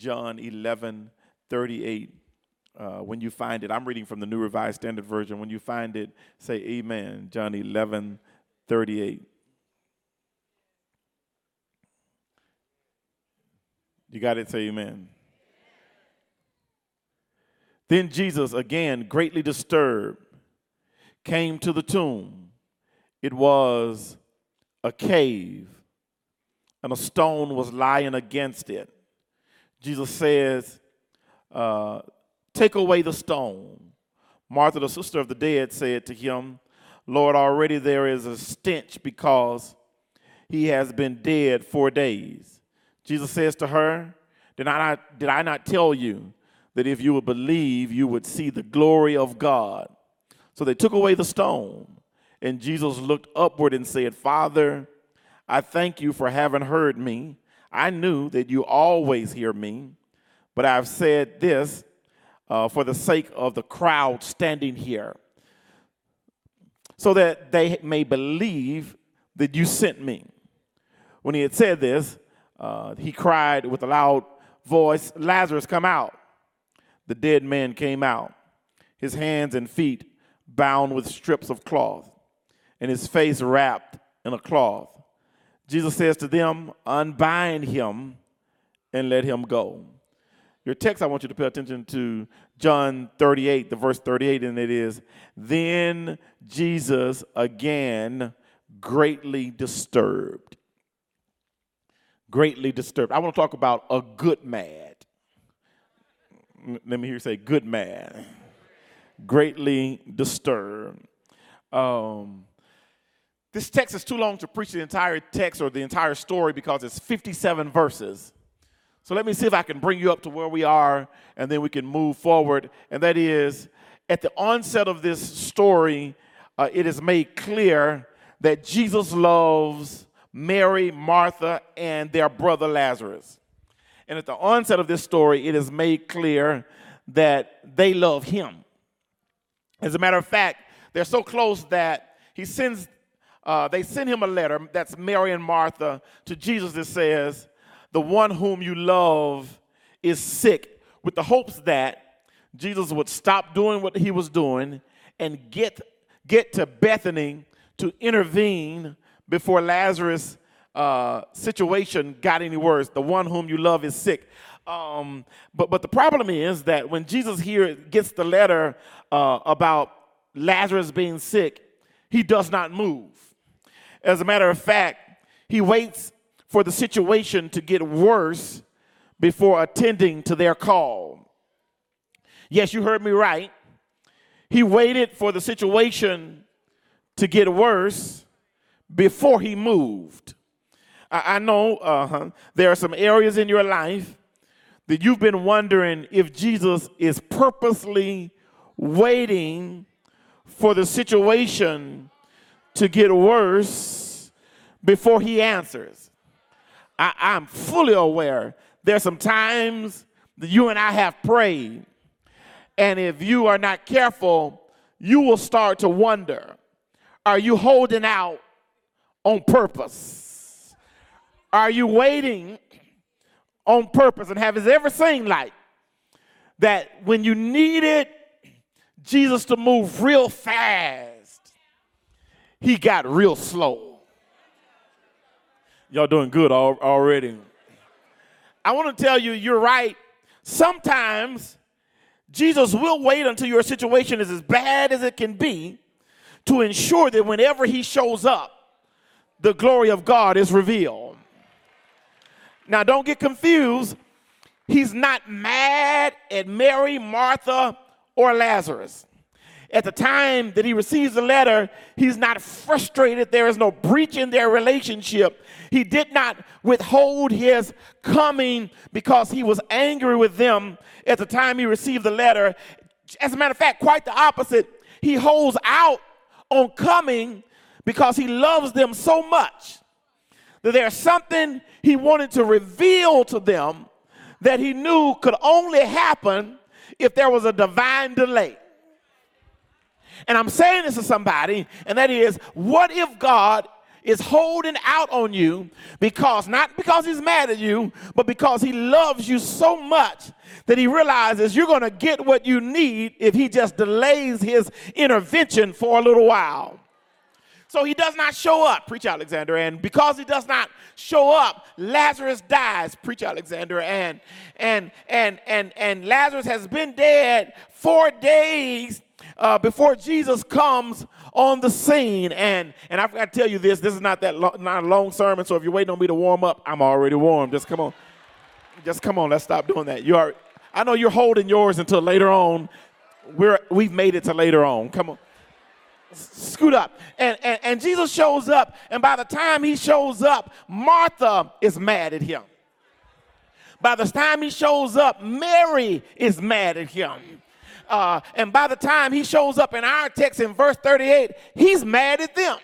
John 11 38. Uh, when you find it, I'm reading from the New Revised Standard Version. When you find it, say Amen. John 11 38. You got it? Say Amen. Then Jesus, again greatly disturbed, came to the tomb. It was a cave, and a stone was lying against it. Jesus says, uh, Take away the stone. Martha, the sister of the dead, said to him, Lord, already there is a stench because he has been dead four days. Jesus says to her, Did I not, did I not tell you that if you would believe, you would see the glory of God. So they took away the stone, and Jesus looked upward and said, Father, I thank you for having heard me. I knew that you always hear me, but I've said this uh, for the sake of the crowd standing here, so that they may believe that you sent me. When he had said this, uh, he cried with a loud voice, Lazarus, come out the dead man came out, his hands and feet bound with strips of cloth, and his face wrapped in a cloth. Jesus says to them, Unbind him and let him go. Your text, I want you to pay attention to John 38, the verse 38, and it is Then Jesus again greatly disturbed. Greatly disturbed. I want to talk about a good man let me hear you say, good man, greatly disturbed. Um, this text is too long to preach the entire text or the entire story because it's 57 verses. So let me see if I can bring you up to where we are and then we can move forward. And that is, at the onset of this story, uh, it is made clear that Jesus loves Mary, Martha, and their brother Lazarus. And at the onset of this story, it is made clear that they love him. As a matter of fact, they're so close that he sends, uh, they send him a letter, that's Mary and Martha, to Jesus that says, The one whom you love is sick, with the hopes that Jesus would stop doing what he was doing and get, get to Bethany to intervene before Lazarus uh, situation got any worse. The one whom you love is sick. Um, but but the problem is that when Jesus here gets the letter uh, about Lazarus being sick, he does not move. As a matter of fact, he waits for the situation to get worse before attending to their call. Yes, you heard me right. He waited for the situation to get worse before he moved. I, I know uh-huh, there are some areas in your life that you've been wondering if Jesus is purposely waiting for the situation to get worse before he answers. I, I'm fully aware there's some times that you and I have prayed, and if you are not careful, you will start to wonder are you holding out on purpose? Are you waiting on purpose? And have it ever seemed like that when you needed Jesus to move real fast, he got real slow? Y'all doing good already. I want to tell you, you're right. Sometimes Jesus will wait until your situation is as bad as it can be to ensure that whenever he shows up, the glory of God is revealed. Now, don't get confused. He's not mad at Mary, Martha, or Lazarus. At the time that he receives the letter, he's not frustrated. There is no breach in their relationship. He did not withhold his coming because he was angry with them at the time he received the letter. As a matter of fact, quite the opposite. He holds out on coming because he loves them so much that there's something he wanted to reveal to them that he knew could only happen if there was a divine delay. And I'm saying this to somebody, and that is, what if God is holding out on you because, not because he's mad at you, but because he loves you so much that he realizes you're going to get what you need if he just delays his intervention for a little while. So he does not show up, preach Alexander. And because he does not show up, Lazarus dies, preach Alexander. And and and and and Lazarus has been dead four days uh, before Jesus comes on the scene. And and I forgot to tell you this. This is not that not a long sermon. So if you're waiting on me to warm up, I'm already warm. Just come on, just come on. Let's stop doing that. You are. I know you're holding yours until later on. We're we've made it to later on. Come on scoot up. And, and, and Jesus shows up, and by the time he shows up, Martha is mad at him. By the time he shows up, Mary is mad at him. Uh, and by the time he shows up in our text in verse 38, he's mad at them.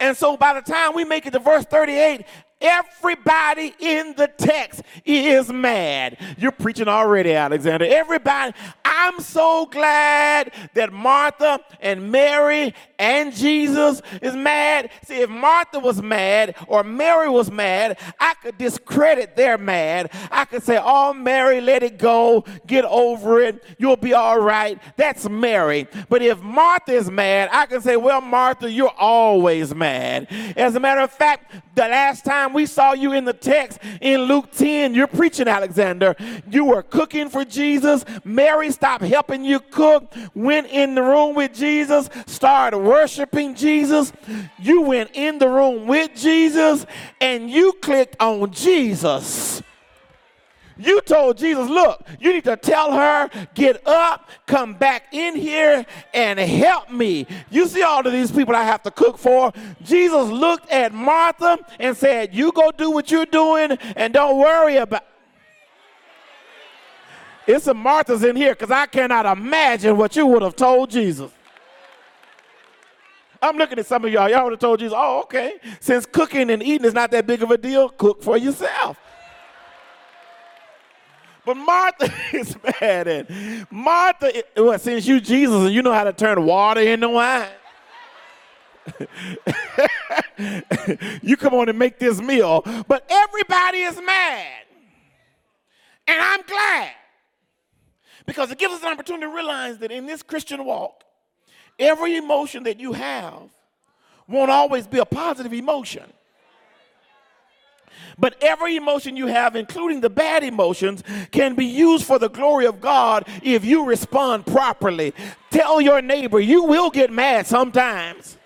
And so by the time we make it to verse 38, Everybody in the text is mad. You're preaching already, Alexander. Everybody, I'm so glad that Martha and Mary and Jesus is mad. See, if Martha was mad or Mary was mad, I could discredit their mad. I could say, Oh, Mary, let it go. Get over it. You'll be all right. That's Mary. But if Martha is mad, I can say, Well, Martha, you're always mad. As a matter of fact, the last time we saw you in the text in Luke 10, you're preaching, Alexander. You were cooking for Jesus. Mary stopped helping you cook, went in the room with Jesus, started worshiping Jesus. You went in the room with Jesus and you clicked on Jesus. You told Jesus, look, you need to tell her, get up, come back in here, and help me. You see all of these people I have to cook for. Jesus looked at Martha and said, You go do what you're doing and don't worry about it's some Marthas in here because I cannot imagine what you would have told Jesus. I'm looking at some of y'all. Y'all would have told Jesus, oh, okay. Since cooking and eating is not that big of a deal, cook for yourself. But Martha is mad at Martha. Well, since you Jesus and you know how to turn water into wine, you come on and make this meal. But everybody is mad, and I'm glad because it gives us an opportunity to realize that in this Christian walk, every emotion that you have won't always be a positive emotion. But every emotion you have, including the bad emotions, can be used for the glory of God if you respond properly. Tell your neighbor, you will get mad sometimes.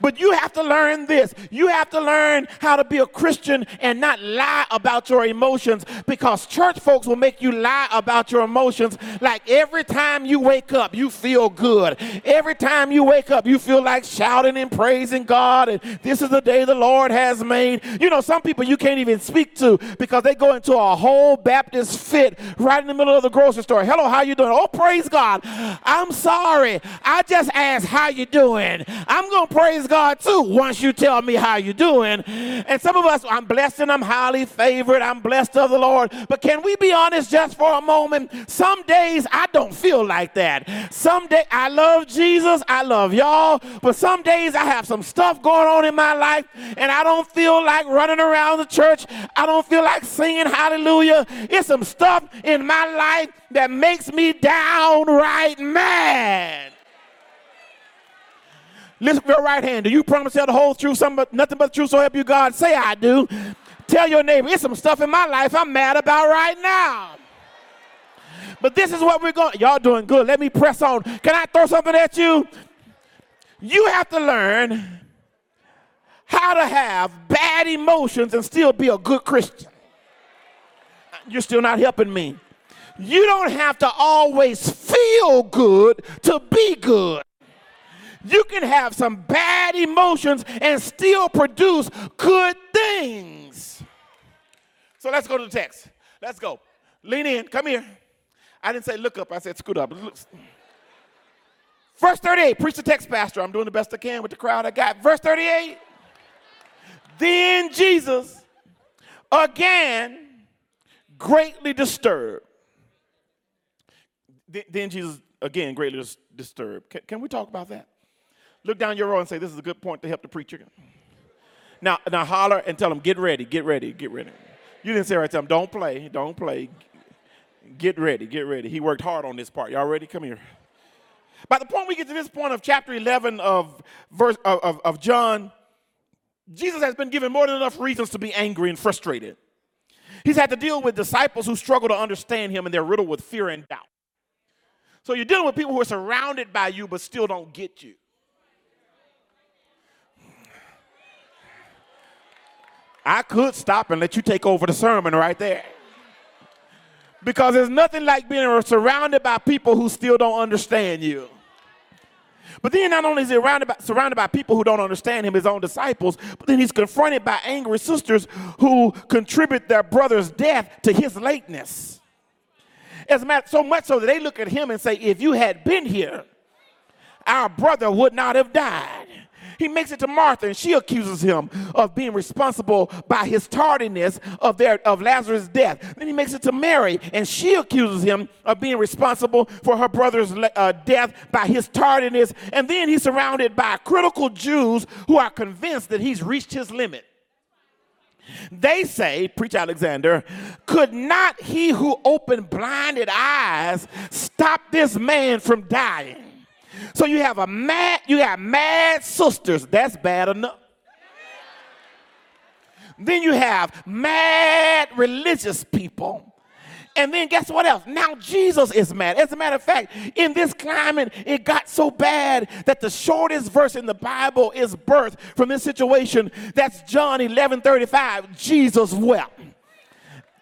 But you have to learn this. You have to learn how to be a Christian and not lie about your emotions because church folks will make you lie about your emotions. Like every time you wake up, you feel good. Every time you wake up, you feel like shouting and praising God. And this is the day the Lord has made. You know, some people you can't even speak to because they go into a whole Baptist fit right in the middle of the grocery store. Hello, how you doing? Oh, praise God. I'm sorry. I just asked how you doing. I'm going to pray praise God too once you tell me how you're doing. And some of us, I'm blessed and I'm highly favored. I'm blessed of the Lord. But can we be honest just for a moment? Some days I don't feel like that. Some day I love Jesus, I love y'all, but some days I have some stuff going on in my life and I don't feel like running around the church. I don't feel like singing hallelujah. It's some stuff in my life that makes me downright mad. Lift your right hand. Do you promise to tell the whole truth, some, nothing but the truth, so help you God? Say I do. Tell your neighbor, it's some stuff in my life I'm mad about right now. But this is what we're going. Y'all doing good. Let me press on. Can I throw something at you? You have to learn how to have bad emotions and still be a good Christian. You're still not helping me. You don't have to always feel good to be good. You can have some bad emotions and still produce good things. So let's go to the text. Let's go. Lean in. Come here. I didn't say look up, I said scoot up. Verse 38, preach the text, Pastor. I'm doing the best I can with the crowd I got. Verse 38. Then Jesus, again, greatly disturbed. Then Jesus, again, greatly disturbed. Can, can we talk about that? Look down your row and say, This is a good point to help the preacher. Now, now holler and tell them, Get ready, get ready, get ready. You didn't say right, to them, Don't play, don't play. Get ready, get ready. He worked hard on this part. Y'all ready? Come here. By the point we get to this point of chapter 11 of, verse, of, of, of John, Jesus has been given more than enough reasons to be angry and frustrated. He's had to deal with disciples who struggle to understand him and they're riddled with fear and doubt. So you're dealing with people who are surrounded by you but still don't get you. I could stop and let you take over the sermon right there. Because there's nothing like being surrounded by people who still don't understand you. But then not only is he surrounded by, surrounded by people who don't understand him, his own disciples, but then he's confronted by angry sisters who contribute their brother's death to his lateness. As a matter, so much so that they look at him and say, if you had been here, our brother would not have died. He makes it to Martha, and she accuses him of being responsible by his tardiness of their of Lazarus' death. Then he makes it to Mary, and she accuses him of being responsible for her brother's uh, death by his tardiness. And then he's surrounded by critical Jews who are convinced that he's reached his limit. They say, preach Alexander, could not he who opened blinded eyes stop this man from dying? So you have a mad, you got mad sisters. That's bad enough. Then you have mad religious people. And then guess what else? Now Jesus is mad. As a matter of fact, in this climate, it got so bad that the shortest verse in the Bible is birth from this situation. That's John 11 35. Jesus wept.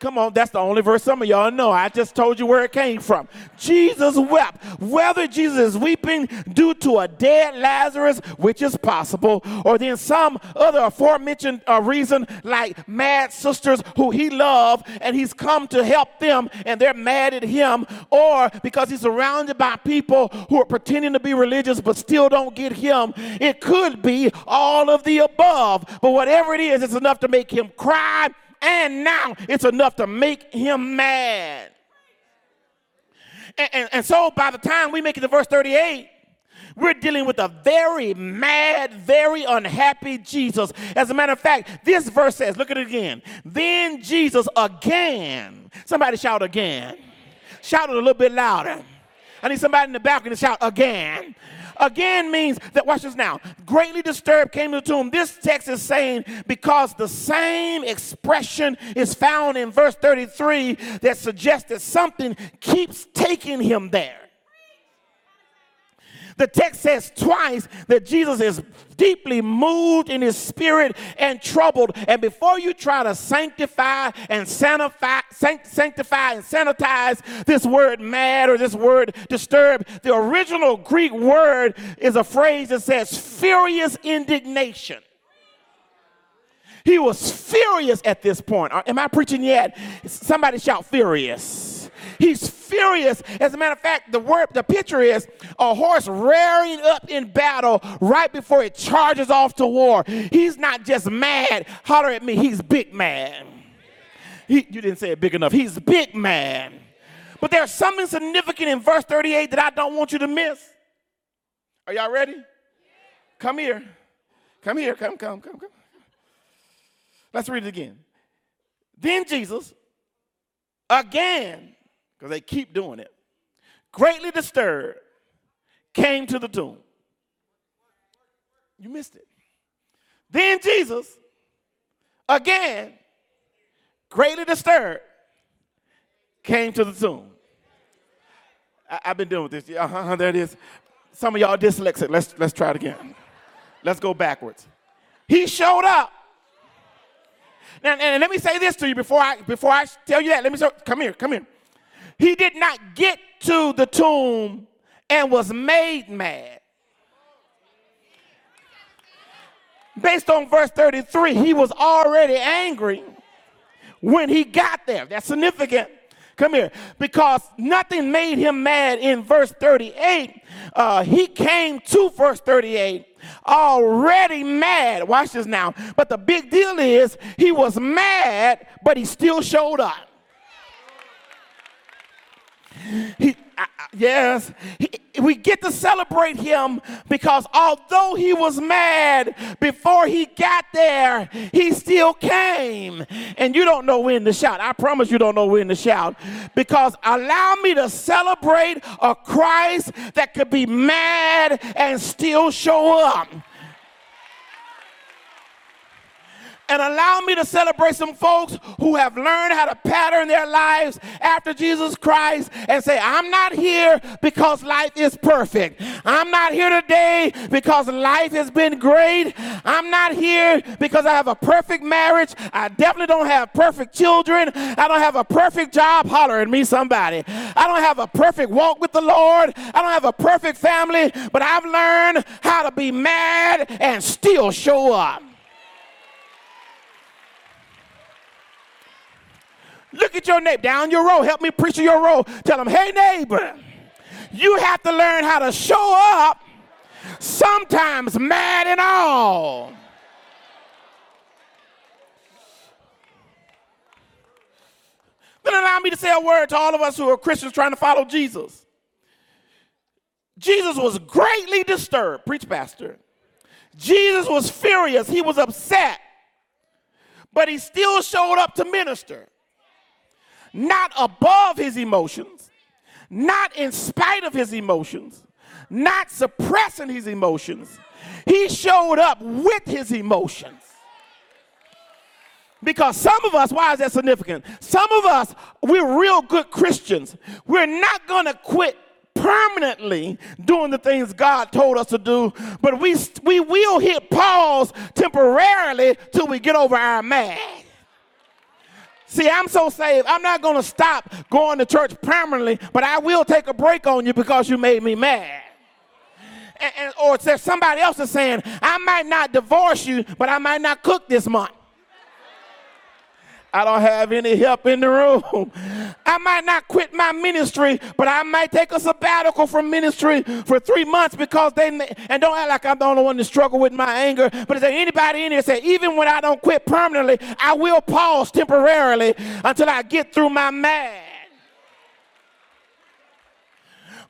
Come on, that's the only verse some of y'all know. I just told you where it came from. Jesus wept. Whether Jesus is weeping due to a dead Lazarus, which is possible, or then some other aforementioned uh, reason, like mad sisters who he loved and he's come to help them and they're mad at him, or because he's surrounded by people who are pretending to be religious but still don't get him. It could be all of the above, but whatever it is, it's enough to make him cry and now it's enough to make him mad. And, and, and, so by the time we make it to verse 38, we're dealing with a very mad, very unhappy Jesus. As a matter of fact, this verse says, look at it again. Then Jesus again, somebody shout again. Shout it a little bit louder. I need somebody in the balcony to shout again. Again means that, watch this now, greatly disturbed came to the tomb. This text is saying because the same expression is found in verse 33 that suggests that something keeps taking him there. The text says twice that Jesus is deeply moved in his spirit and troubled. And before you try to sanctify and sanctify, and sanitize this word mad or this word disturbed, the original Greek word is a phrase that says furious indignation. He was furious at this point. Am I preaching yet? Somebody shout furious. He's furious. As a matter of fact, the word, the picture is a horse rearing up in battle right before it charges off to war. He's not just mad. Holler at me. He's big man. He, you didn't say it big enough. He's big man. But there's something significant in verse 38 that I don't want you to miss. Are y'all ready? Come here. Come here. Come, come, come, come. Let's read it again. Then Jesus, again, because they keep doing it, greatly disturbed, came to the tomb. You missed it. Then Jesus, again, greatly disturbed, came to the tomb. I, have been dealing with this. Uh-huh, there it is. Some of y'all dyslexic. Let's, let's try it again. Let's go backwards. He showed up. Now, and let me say this to you before I before I tell you that. Let me say, come here, come here. He did not get to the tomb and was made mad. Based on verse 33, he was already angry when he got there. That's significant. Come here. Because nothing made him mad in verse 38. Uh, he came to verse 38 already mad. Watch this now. But the big deal is he was mad, but he still showed up. He, uh, yes, he, we get to celebrate him because although he was mad before he got there, he still came. And you don't know when to shout. I promise you don't know when to shout because allow me to celebrate a Christ that could be mad and still show up. And allow me to celebrate some folks who have learned how to pattern their lives after Jesus Christ and say, I'm not here because life is perfect. I'm not here today because life has been great. I'm not here because I have a perfect marriage. I definitely don't have perfect children. I don't have a perfect job. Holler at me, somebody. I don't have a perfect walk with the Lord. I don't have a perfect family, but I've learned how to be mad and still show up. Look at your neighbor down your row. Help me preach your row. Tell them, hey, neighbor, you have to learn how to show up, sometimes mad and all. Then allow me to say a word to all of us who are Christians trying to follow Jesus. Jesus was greatly disturbed, preach pastor. Jesus was furious, he was upset, but he still showed up to minister not above his emotions, not in spite of his emotions, not suppressing his emotions. He showed up with his emotions. Because some of us, why is that significant? Some of us, we're real good Christians. We're not going to quit permanently doing the things God told us to do, but we, we will hit pause temporarily till we get over our mad. See, I'm so saved, I'm not going to stop going to church permanently, but I will take a break on you because you made me mad. And, and, or somebody else is saying, I might not divorce you, but I might not cook this month. I don't have any help in the room. I might not quit my ministry, but I might take a sabbatical from ministry for three months because they, and don't act like I'm the only one to struggle with my anger. But is there anybody in here say, even when I don't quit permanently, I will pause temporarily until I get through my mad?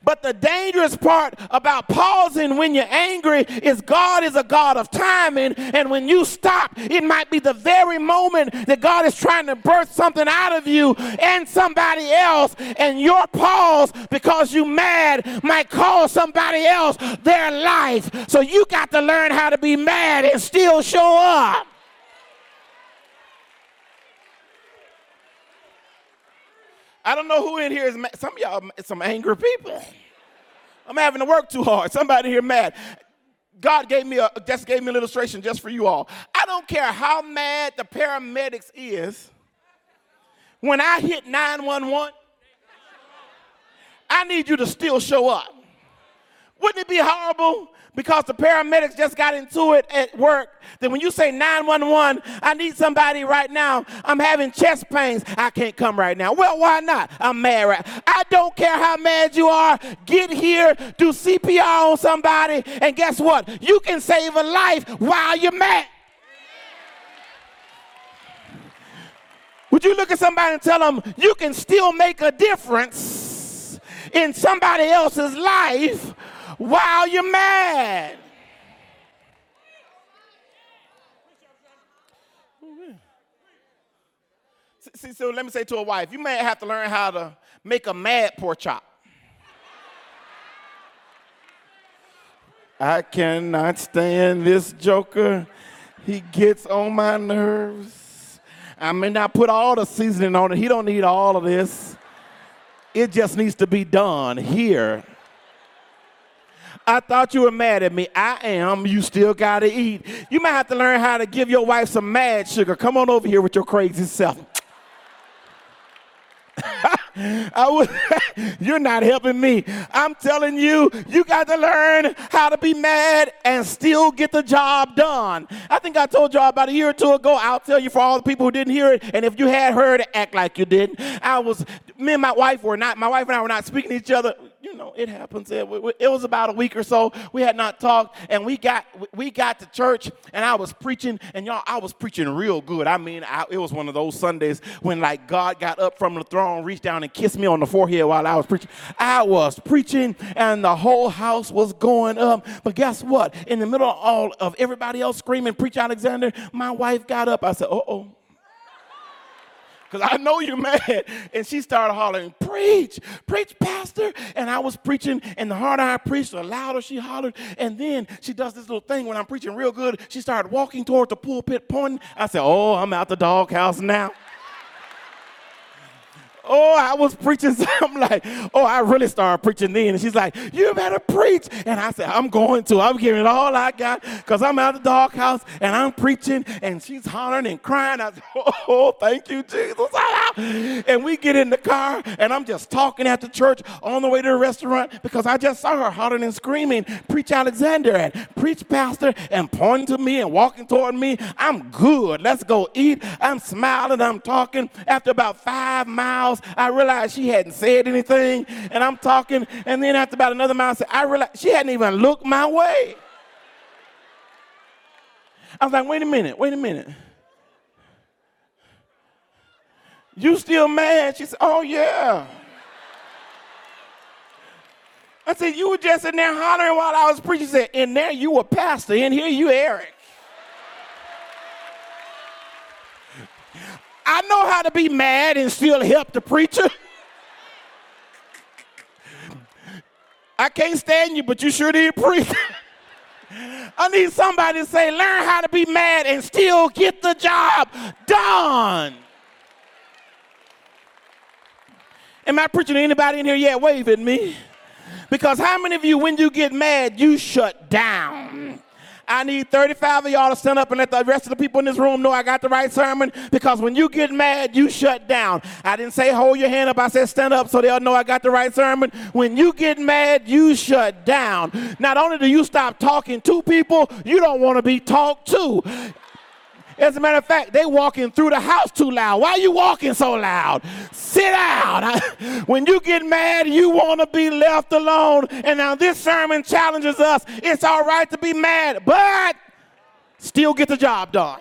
But the dangerous part about pausing when you're angry is God is a God of timing. And when you stop, it might be the very moment that God is trying to birth something out of you and somebody else. And your pause, because you mad, might cause somebody else their life. So you got to learn how to be mad and still show up. I don't know who in here is mad. Some of y'all, some angry people. I'm having to work too hard. Somebody here mad. God gave me a just gave me an illustration just for you all. I don't care how mad the paramedics is. When I hit 911, I need you to still show up. Wouldn't it be horrible because the paramedics just got into it at work, then when you say 911, I need somebody right now. I'm having chest pains. I can't come right now. Well, why not? I'm mad right. I don't care how mad you are. Get here, do CPR on somebody, and guess what? You can save a life while you're mad. Would you look at somebody and tell them you can still make a difference in somebody else's life while you're mad. See, so let me say to a wife, you may have to learn how to make a mad pork chop. I cannot stand this joker. He gets on my nerves. I may not put all the seasoning on it. He don't need all of this. It just needs to be done here I thought you were mad at me. I am. You still got to eat. You might have to learn how to give your wife some mad sugar. Come on over here with your crazy self. I would, you're not helping me. I'm telling you, you got to learn how to be mad and still get the job done. I think I told y'all about a year or two ago. I'll tell you for all the people who didn't hear it, and if you had heard it, act like you didn't. I was, me and my wife were not, my wife and I were not speaking to each other. You know, it happens. It, it was about a week or so. We had not talked, and we got we got to church, and I was preaching, and y'all, I was preaching real good. I mean, I, it was one of those Sundays when like God got up from the throne, reached down and kissed me on the forehead while I was preaching. I was preaching, and the whole house was going up. But guess what? In the middle of all of everybody else screaming, "Preach Alexander!" My wife got up. I said, "Uh oh." Because I know you're mad. And she started hollering, Preach, preach, Pastor. And I was preaching, and the harder I preached, the louder she hollered. And then she does this little thing when I'm preaching real good. She started walking toward the pulpit, pointing. I said, Oh, I'm out the doghouse now. Oh, I was preaching something like, oh, I really started preaching then. And she's like, you better preach. And I said, I'm going to. I'm giving it all I got because I'm out of the doghouse and I'm preaching. And she's hollering and crying. I said, oh, thank you, Jesus. And we get in the car and I'm just talking at the church on the way to the restaurant because I just saw her hollering and screaming, preach Alexander and preach pastor and pointing to me and walking toward me. I'm good. Let's go eat. I'm smiling. I'm talking. After about five miles, miles, I realized she hadn't said anything. And I'm talking, and then after about another mile, I said, I realized she hadn't even looked my way. I was like, wait a minute, wait a minute. You still mad? She said, oh yeah. I said, you were just in there hollering while I was preaching. She said, in there you were pastor, in here you Eric. I know how to be mad and still help the preacher. I can't stand you, but you sure did preach. I need somebody to say, learn how to be mad and still get the job done. Am I preaching to anybody in here yet? Wave at me. Because how many of you, when you get mad, you shut down? I need 35 of y'all to stand up and let the rest of the people in this room know I got the right sermon because when you get mad, you shut down. I didn't say hold your hand up, I said stand up so they'll know I got the right sermon. When you get mad, you shut down. Not only do you stop talking to people, you don't want to be talked to. As a matter of fact, they walking through the house too loud. Why are you walking so loud? Sit down. when you get mad, you want to be left alone. And now this sermon challenges us. It's all right to be mad, but still get the job done.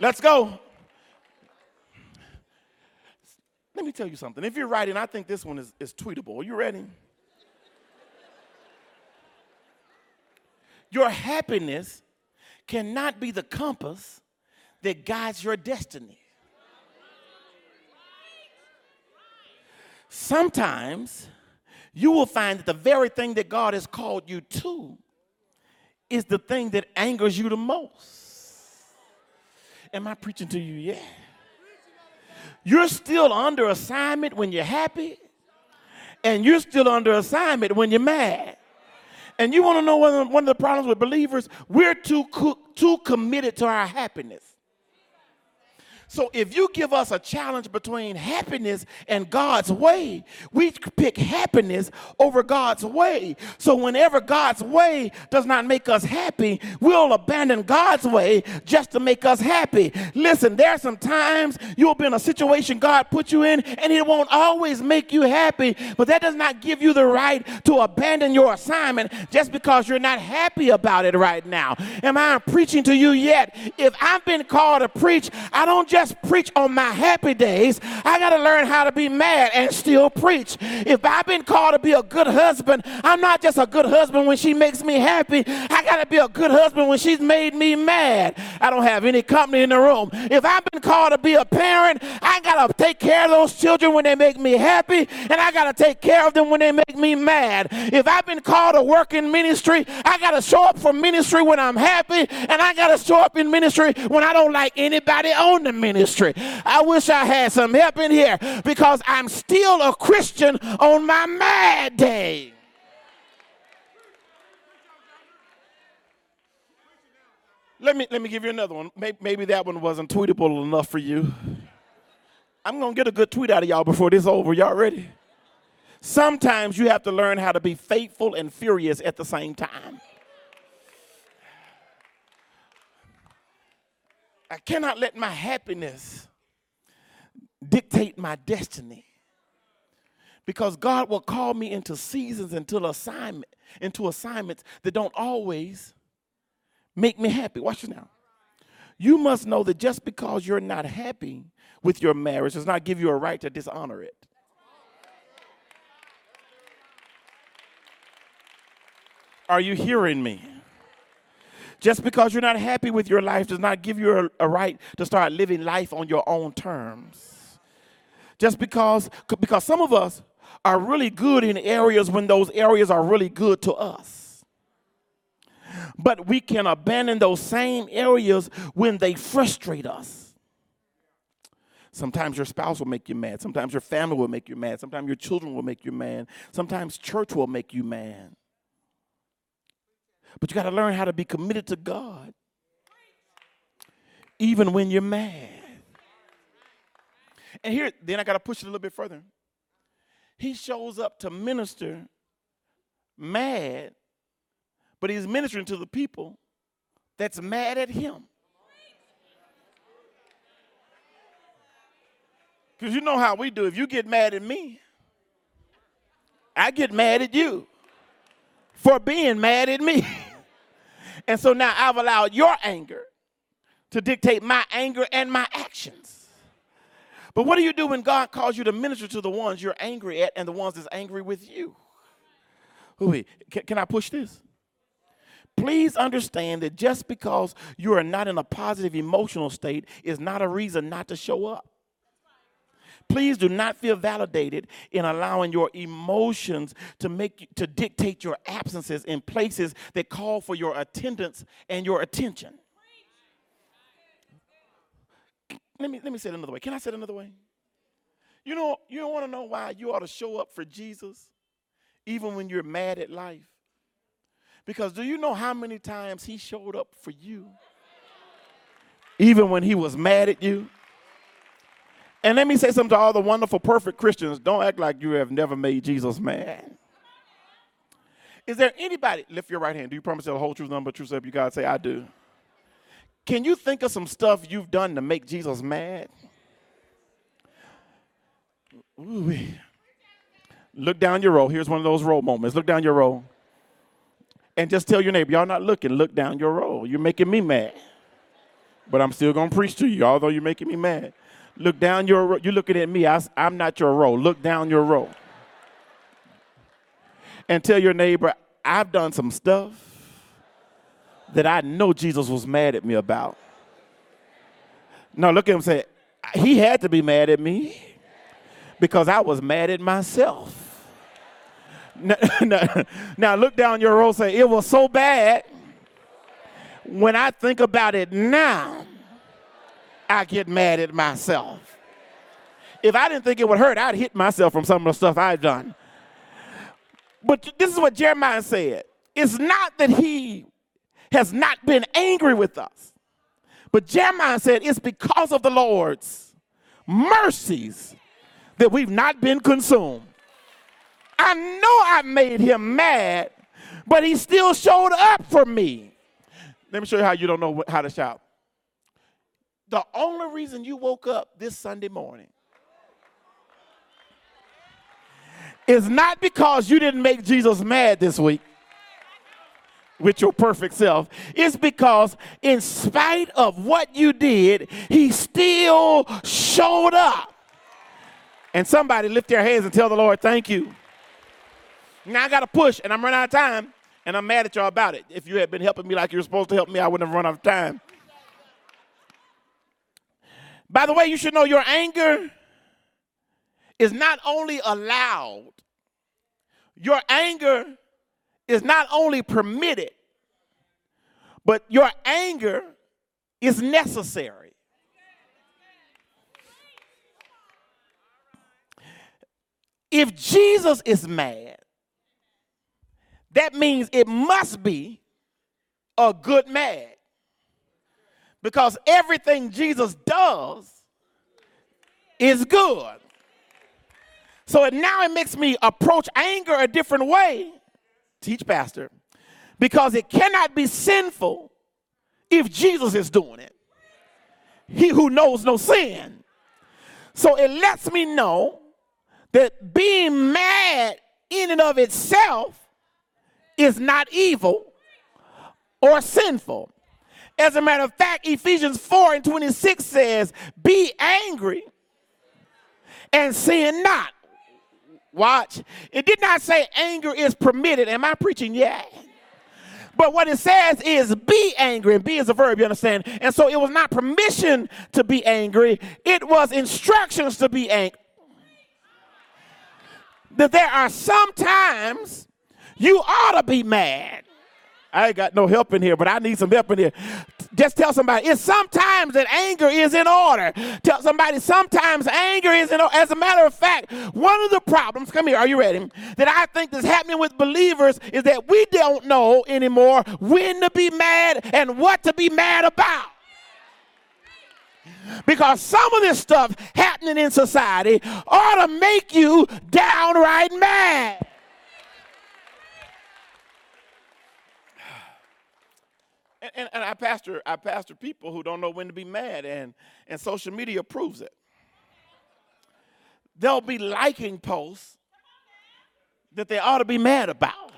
Let's go. Let me tell you something. If you're writing, I think this one is, is tweetable. Are you ready? Your happiness cannot be the compass that guides your destiny. Sometimes you will find that the very thing that God has called you to is the thing that angers you the most. Am I preaching to you Yeah. You're still under assignment when you're happy, and you're still under assignment when you're mad. And you want to know one of the problems with believers? We're too, too committed to our happiness. So if you give us a challenge between happiness and God's way, we pick happiness over God's way. So whenever God's way does not make us happy, we'll abandon God's way just to make us happy. Listen, there are some times you'll be in a situation God put you in and it won't always make you happy, but that does not give you the right to abandon your assignment just because you're not happy about it right now. Am I preaching to you yet? If I've been called to preach, I don't just just preach on my happy days. I got to learn how to be mad and still preach. If I've been called to be a good husband, I'm not just a good husband when she makes me happy. I got to be a good husband when she's made me mad. I don't have any company in the room. If I've been called to be a parent, I got to take care of those children when they make me happy, and I got to take care of them when they make me mad. If I've been called to work in ministry, I got to show up for ministry when I'm happy, and I got to show up in ministry when I don't like anybody on the ministry ministry. I wish I had some help in here because I'm still a Christian on my mad day. Let me, let me give you another one. Maybe, maybe that one wasn't tweetable enough for you. I'm going to get a good tweet out of y'all before this is over. Y'all ready? Sometimes you have to learn how to be faithful and furious at the same time. I cannot let my happiness dictate my destiny Because God will call me into seasons into assignment, into assignments that don't always make me happy. Watch this now. You must know that just because you're not happy with your marriage does not give you a right to dishonor it. Are you hearing me? Just because you're not happy with your life does not give you a, a, right to start living life on your own terms. Just because, because some of us are really good in areas when those areas are really good to us. But we can abandon those same areas when they frustrate us. Sometimes your spouse will make you mad. Sometimes your family will make you mad. Sometimes your children will make you mad. Sometimes church will make you mad. But you got to learn how to be committed to God, even when you're mad. And here, then I got to push it a little bit further. He shows up to minister mad, but he's ministering to the people that's mad at him. Because you know how we do. If you get mad at me, I get mad at you for being mad at me. and so now I've allowed your anger to dictate my anger and my actions. But what do you do when God calls you to minister to the ones you're angry at and the ones that's angry with you? Can, can I push this? Please understand that just because you are not in a positive emotional state is not a reason not to show up. Please do not feel validated in allowing your emotions to make to dictate your absences in places that call for your attendance and your attention. Let me let me say it another way. Can I say it another way? You know, you don't want to know why you ought to show up for Jesus even when you're mad at life. Because do you know how many times he showed up for you? Even when he was mad at you? And let me say something to all the wonderful, perfect Christians. Don't act like you have never made Jesus mad. Is there anybody, lift your right hand, do you promise to the whole truth, number, truth, self? You gotta say, I do. Can you think of some stuff you've done to make Jesus mad? Ooh. Look down your row. Here's one of those row moments. Look down your row. And just tell your neighbor, y'all not looking, look down your row. You're making me mad. But I'm still gonna preach to you, although you're making me mad. Look down your row. You're looking at me. I, I'm not your row. Look down your row. And tell your neighbor, I've done some stuff that I know Jesus was mad at me about. Now look at him say, he had to be mad at me because I was mad at myself. Now, now, now look down your row say, it was so bad when I think about it now I get mad at myself. If I didn't think it would hurt, I'd hit myself from some of the stuff I've done. But this is what Jeremiah said. It's not that he has not been angry with us, but Jeremiah said it's because of the Lord's mercies that we've not been consumed. I know I made him mad, but he still showed up for me. Let me show you how you don't know how to shout. The only reason you woke up this Sunday morning is not because you didn't make Jesus mad this week with your perfect self. It's because, in spite of what you did, He still showed up. And somebody lift their hands and tell the Lord, Thank you. Now I got to push, and I'm running out of time, and I'm mad at y'all about it. If you had been helping me like you were supposed to help me, I wouldn't have run out of time. By the way, you should know your anger is not only allowed, your anger is not only permitted, but your anger is necessary. If Jesus is mad, that means it must be a good mad. Because everything Jesus does is good. So it, now it makes me approach anger a different way. Teach, Pastor. Because it cannot be sinful if Jesus is doing it. He who knows no sin. So it lets me know that being mad in and of itself is not evil or sinful. As a matter of fact, Ephesians 4 and 26 says, Be angry and sin not. Watch. It did not say anger is permitted. Am I preaching yet? But what it says is be angry, and be is a verb, you understand? And so it was not permission to be angry, it was instructions to be angry. That there are some times you ought to be mad. I ain't got no help in here, but I need some help in here. Just tell somebody, it's sometimes that anger is in order. Tell somebody, sometimes anger is in order. As a matter of fact, one of the problems, come here, are you ready? That I think is happening with believers is that we don't know anymore when to be mad and what to be mad about. Because some of this stuff happening in society ought to make you downright mad. And, and, I pastor I pastor people who don't know when to be mad, and, and social media proves it. They'll be liking posts that they ought to be mad about.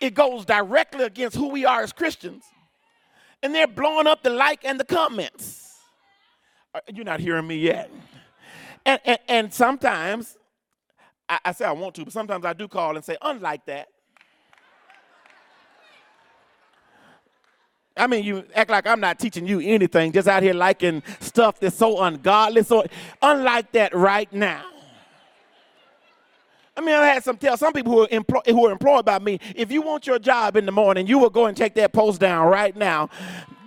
It goes directly against who we are as Christians, and they're blowing up the like and the comments. Uh, you're not hearing me yet. And, and, and sometimes, I, I say I want to, but sometimes I do call and say, unlike that. I mean, you act like I'm not teaching you anything, just out here liking stuff that's so ungodly. So, unlike that right now. I mean, I had some tell some people who are, employ, who are employed by me. If you want your job in the morning, you will go and take that post down right now,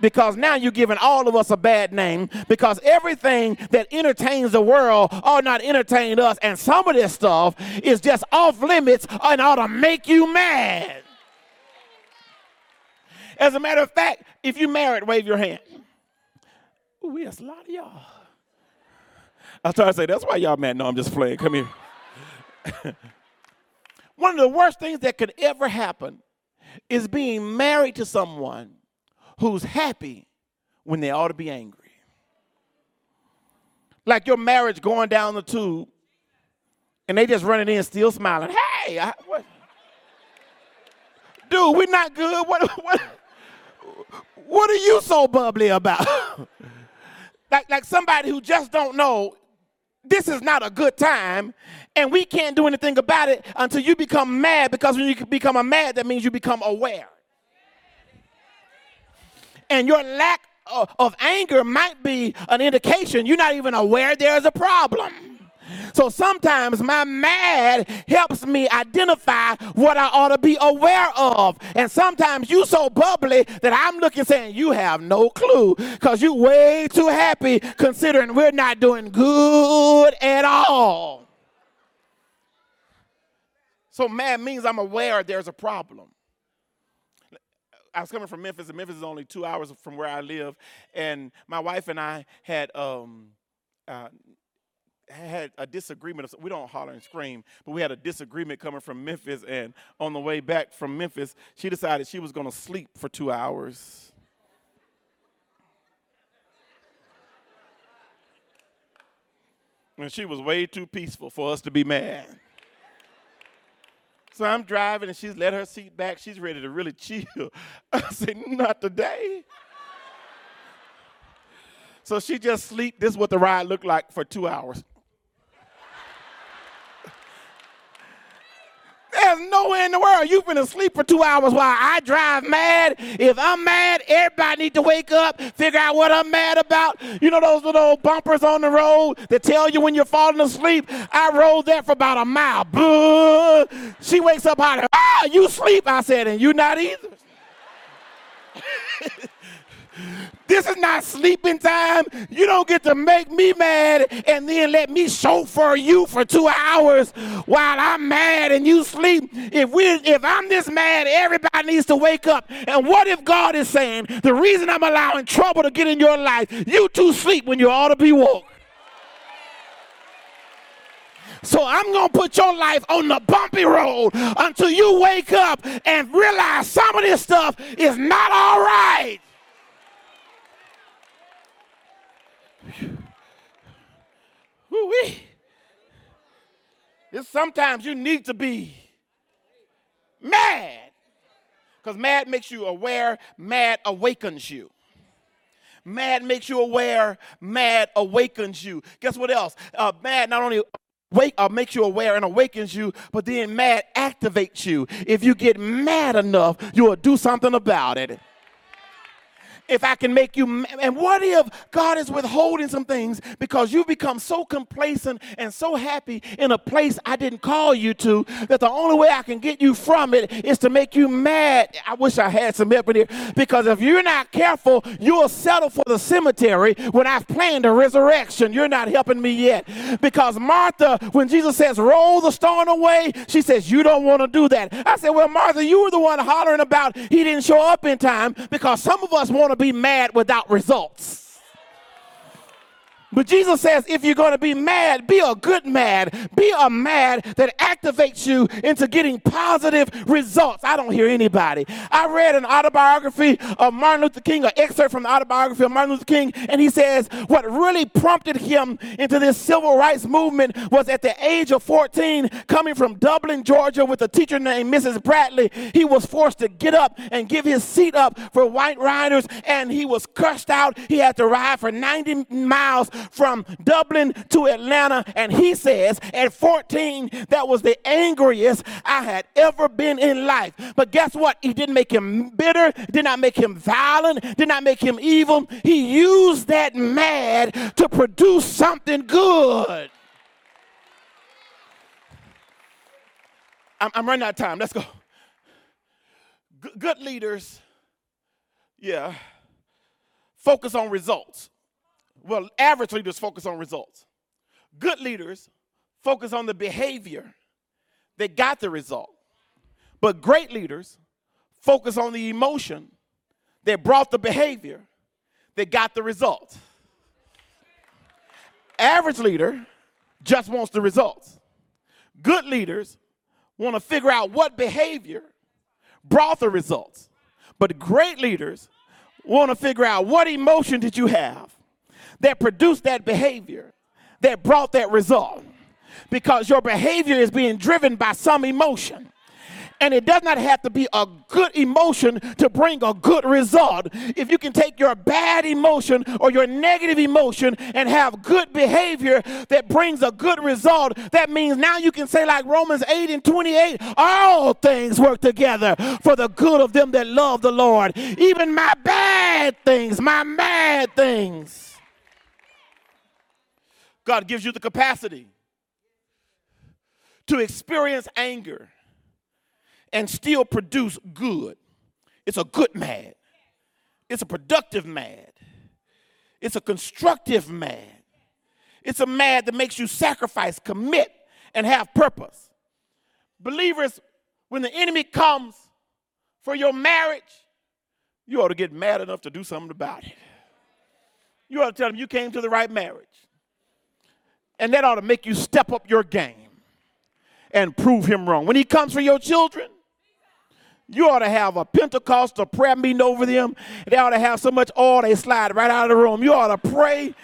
because now you're giving all of us a bad name. Because everything that entertains the world ought not entertain us, and some of this stuff is just off limits and ought to make you mad. As a matter of fact, if you're married, wave your hand. Ooh, we have a lot of y'all. I was trying to say, that's why y'all mad. No, I'm just playing. Come here. One of the worst things that could ever happen is being married to someone who's happy when they ought to be angry. Like your marriage going down the tube and they just running in still smiling. Hey, I, what? Dude, we're not good. What, what, what are you so bubbly about? like, like somebody who just don't know this is not a good time and we can't do anything about it until you become mad because when you become a mad that means you become aware and your lack of, of anger might be an indication you're not even aware there's a problem so sometimes my mad helps me identify what I ought to be aware of. And sometimes you so bubbly that I'm looking saying you have no clue because you way too happy considering we're not doing good at all. So mad means I'm aware there's a problem. I was coming from Memphis, and Memphis is only two hours from where I live. And my wife and I had um, uh, had a disagreement. We don't holler and scream, but we had a disagreement coming from Memphis. And on the way back from Memphis, she decided she was going to sleep for two hours. And she was way too peaceful for us to be mad. So I'm driving and she's let her seat back. She's ready to really chill. I said, Not today. So she just sleep. This is what the ride looked like for two hours. Nowhere in the world You've been asleep for two hours while I drive mad. If I'm mad, everybody need to wake up, figure out what I'm mad about. You know those little bumpers on the road that tell you when you're falling asleep? I rode that for about a mile. Boo! She wakes up hollering, ah, you sleep. I said, and you not either. This is not sleeping time. You don't get to make me mad and then let me chauffeur you for two hours while I'm mad and you sleep. If we if I'm this mad, everybody needs to wake up. And what if God is saying, the reason I'm allowing trouble to get in your life, you two sleep when you ought to be woke. So I'm going to put your life on the bumpy road until you wake up and realize some of this stuff is not all right. Woo-wee. It's sometimes you need to be mad. Because mad makes you aware, mad awakens you. Mad makes you aware, mad awakens you. Guess what else? Uh, mad not only wake uh, makes you aware and awakens you, but then mad activates you. If you get mad enough, you will do something about it if I can make you, and what if God is withholding some things because you've become so complacent and so happy in a place I didn't call you to that the only way I can get you from it is to make you mad. I wish I had some help here because if you're not careful, you'll settle for the cemetery when I've planned a resurrection. You're not helping me yet because Martha, when Jesus says, roll the stone away, she says, You don't want to do that. I said, Well, Martha, you were the one hollering about he didn't show up in time because some of us want to be mad without results. But Jesus says, if you're going to be mad, be a good mad. Be a mad that activates you into getting positive results. I don't hear anybody. I read an autobiography of Martin Luther King, an excerpt from the autobiography of Martin Luther King, and he says what really prompted him into this civil rights movement was at the age of 14, coming from Dublin, Georgia, with a teacher named Mrs. Bradley. He was forced to get up and give his seat up for white riders, and he was cursed out. He had to ride for 90 miles from Dublin to Atlanta, and he says at 14, that was the angriest I had ever been in life. But guess what? He didn't make him bitter, did not make him violent, did not make him evil. He used that mad to produce something good. I'm, I'm running out of time. Let's go. G- good leaders, yeah, focus on results. Well, average leaders focus on results. Good leaders focus on the behavior that got the result. But great leaders focus on the emotion that brought the behavior that got the result. Average leader just wants the results. Good leaders want to figure out what behavior brought the results. But great leaders want to figure out what emotion did you have that produced that behavior, that brought that result. Because your behavior is being driven by some emotion. And it does not have to be a good emotion to bring a good result. If you can take your bad emotion or your negative emotion and have good behavior that brings a good result, that means now you can say, like Romans 8 and 28, all things work together for the good of them that love the Lord. Even my bad things, my mad things God gives you the capacity to experience anger and still produce good. It's a good mad. It's a productive mad. It's a constructive mad. It's a mad that makes you sacrifice, commit, and have purpose. Believers, when the enemy comes for your marriage, you ought to get mad enough to do something about it. You ought to tell him you came to the right marriage. And that ought to make you step up your game and prove him wrong. When he comes for your children, you ought to have a Pentecostal prayer meeting over them. They ought to have so much oil they slide right out of the room. You ought to pray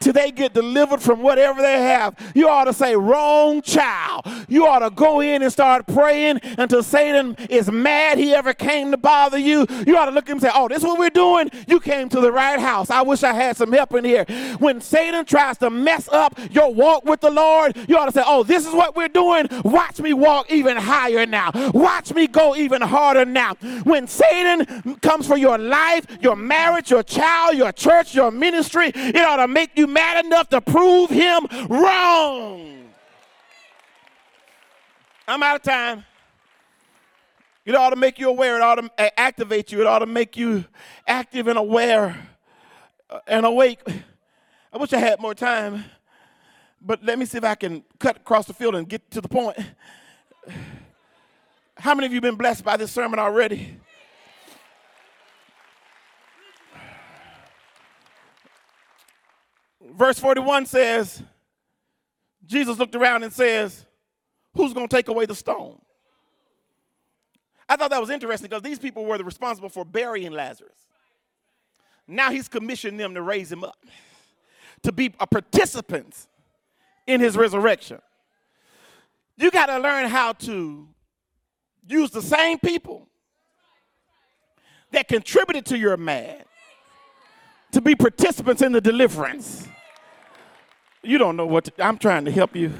till they get delivered from whatever they have. You ought to say, wrong child. You ought to go in and start praying until Satan is mad he ever came to bother you. You ought to look at him and say, oh, this is what we're doing? You came to the right house. I wish I had some help in here. When Satan tries to mess up your walk with the Lord, you ought to say, oh, this is what we're doing. Watch me walk even higher now. Watch me go even harder now. When Satan comes for your life, your marriage, your child, your church, your ministry, it ought to make you mad enough to prove him wrong. I'm out of time. It ought to make you aware. It ought to activate you. It ought to make you active and aware uh, and awake. I wish I had more time, but let me see if I can cut across the field and get to the point. How many of you been blessed by this sermon already? Verse 41 says, Jesus looked around and says, Who's going to take away the stone? I thought that was interesting because these people were the responsible for burying Lazarus. Now he's commissioned them to raise him up, to be a participant in his resurrection. You got to learn how to use the same people that contributed to your mad to be participants in the deliverance. You don't know what to, I'm trying to help you.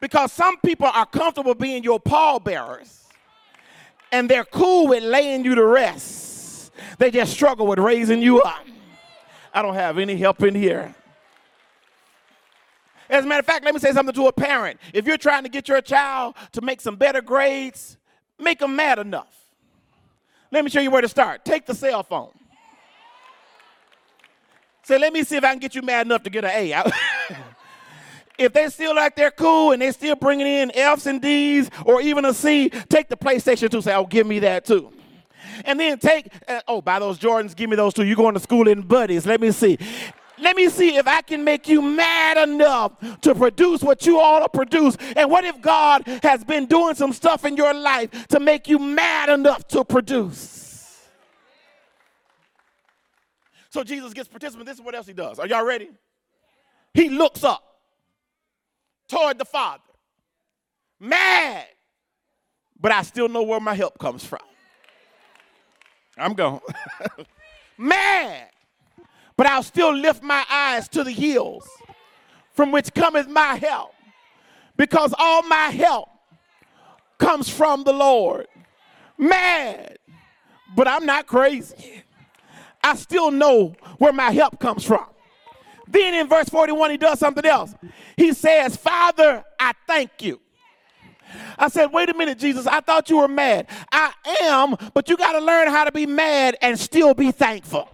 Because some people are comfortable being your pallbearers and they're cool with laying you to rest. They just struggle with raising you up. I don't have any help in here. As a matter of fact, let me say something to a parent. If you're trying to get your child to make some better grades, make them mad enough. Let me show you where to start. Take the cell phone. Say, let me see if I can get you mad enough to get an A. if they still like they're cool and they're still bringing in F's and D's or even a C, take the PlayStation 2. Say, oh, give me that too. And then take, uh, oh, buy those Jordans, give me those too. You're going to school in buddies. Let me see. Let me see if I can make you mad enough to produce what you ought to produce. And what if God has been doing some stuff in your life to make you mad enough to produce? So Jesus gets participant. This is what else he does. Are y'all ready? He looks up toward the Father, mad, but I still know where my help comes from. I'm going. mad, but I'll still lift my eyes to the hills from which cometh my help, because all my help comes from the Lord. Mad, but I'm not crazy. I still know where my help comes from. Then in verse 41, he does something else. He says, Father, I thank you. I said, wait a minute, Jesus, I thought you were mad. I am, but you got to learn how to be mad and still be thankful.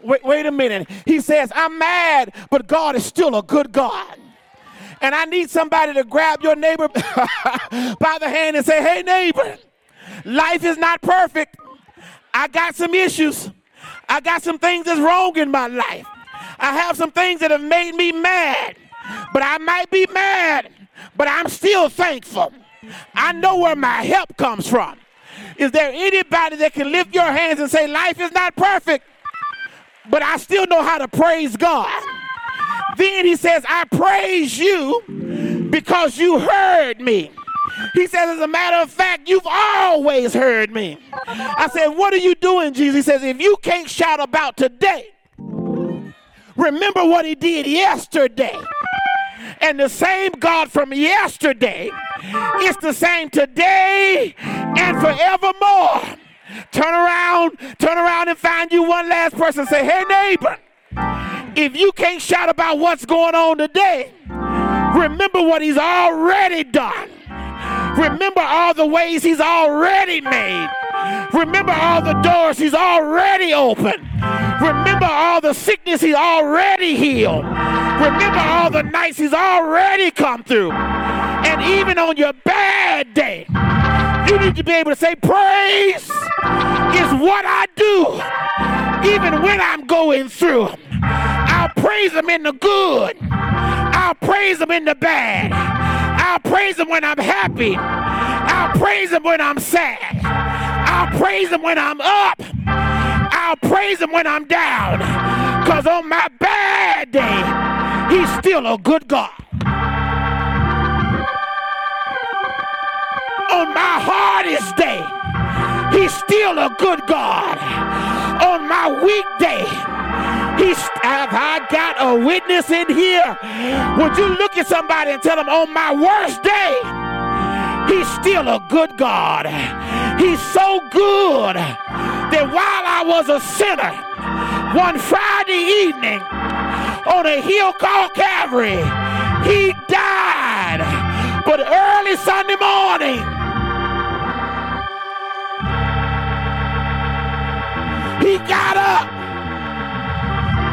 Wait, wait a minute. He says, I'm mad, but God is still a good God. And I need somebody to grab your neighbor by the hand and say, hey, neighbor, life is not perfect. I got some issues. I got some things that's wrong in my life. I have some things that have made me mad. But I might be mad, but I'm still thankful. I know where my help comes from. Is there anybody that can lift your hands and say, Life is not perfect, but I still know how to praise God? Then he says, I praise you because you heard me. He says, as a matter of fact, you've always heard me. I said, what are you doing, Jesus? He says, if you can't shout about today, remember what he did yesterday. And the same God from yesterday is the same today and forevermore. Turn around, turn around and find you one last person. Say, hey, neighbor, if you can't shout about what's going on today, remember what he's already done. Remember all the ways He's already made. Remember all the doors He's already opened. Remember all the sickness He's already healed. Remember all the nights He's already come through. And even on your bad day, you need to be able to say, Praise is what I do, even when I'm going through. I'll praise Him in the good, I'll praise Him in the bad. I'll praise him when I'm happy. I'll praise him when I'm sad. I'll praise him when I'm up. I'll praise him when I'm down. Because on my bad day, he's still a good God. On my hardest day, he's still a good God. On my weekday, He's, have I got a witness in here? Would you look at somebody and tell them, on my worst day, he's still a good God. He's so good that while I was a sinner, one Friday evening on a hill called Calvary, he died. But early Sunday morning, he got up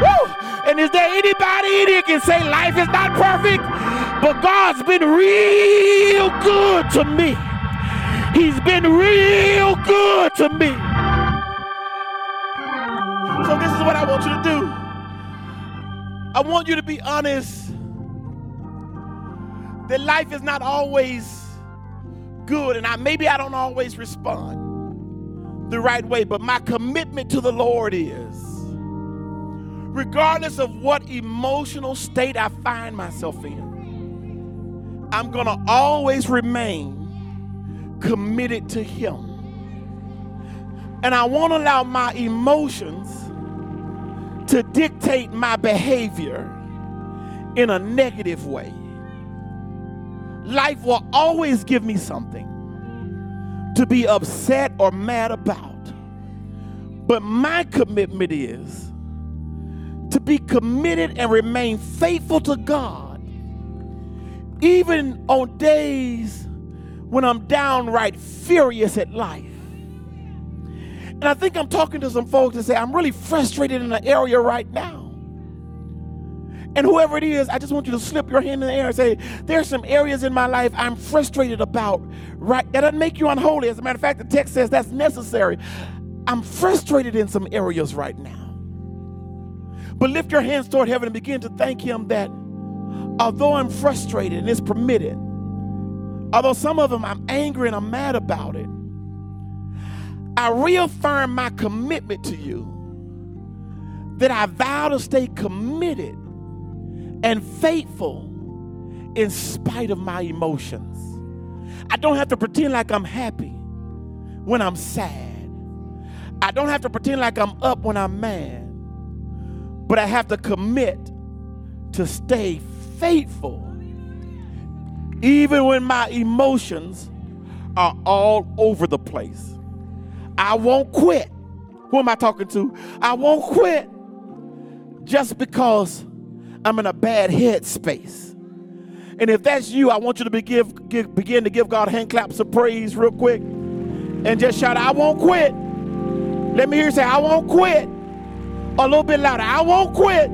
Woo! And is there anybody in here can say life is not perfect? But God's been real good to me. He's been real good to me. So this is what I want you to do. I want you to be honest that life is not always good and I maybe I don't always respond the right way, but my commitment to the Lord is regardless of what emotional state I find myself in. I'm going to always remain committed to Him. And I won't allow my emotions to dictate my behavior in a negative way. Life will always give me something to be upset or mad about. But my commitment is to be committed and remain faithful to God, even on days when I'm downright furious at life. And I think I'm talking to some folks that say, I'm really frustrated in an area right now. And whoever it is, I just want you to slip your hand in the air and say, There's some areas in my life I'm frustrated about. Right? That doesn't make you unholy. As a matter of fact, the text says that's necessary. I'm frustrated in some areas right now. But lift your hands toward heaven and begin to thank Him that although I'm frustrated and it's permitted, although some of them I'm angry and I'm mad about it, I reaffirm my commitment to you that I vow to stay committed and faithful in spite of my emotions. I don't have to pretend like I'm happy when I'm sad. I don't have to pretend like I'm up when I'm mad. But I have to commit to stay faithful even when my emotions are all over the place. I won't quit. Who am I talking to? I won't quit just because I'm in a bad headspace. And if that's you, I want you to begin, give, begin to give God hand claps of praise real quick and just shout, I won't quit. Let me hear you say, I won't quit. A little bit louder, I won't quit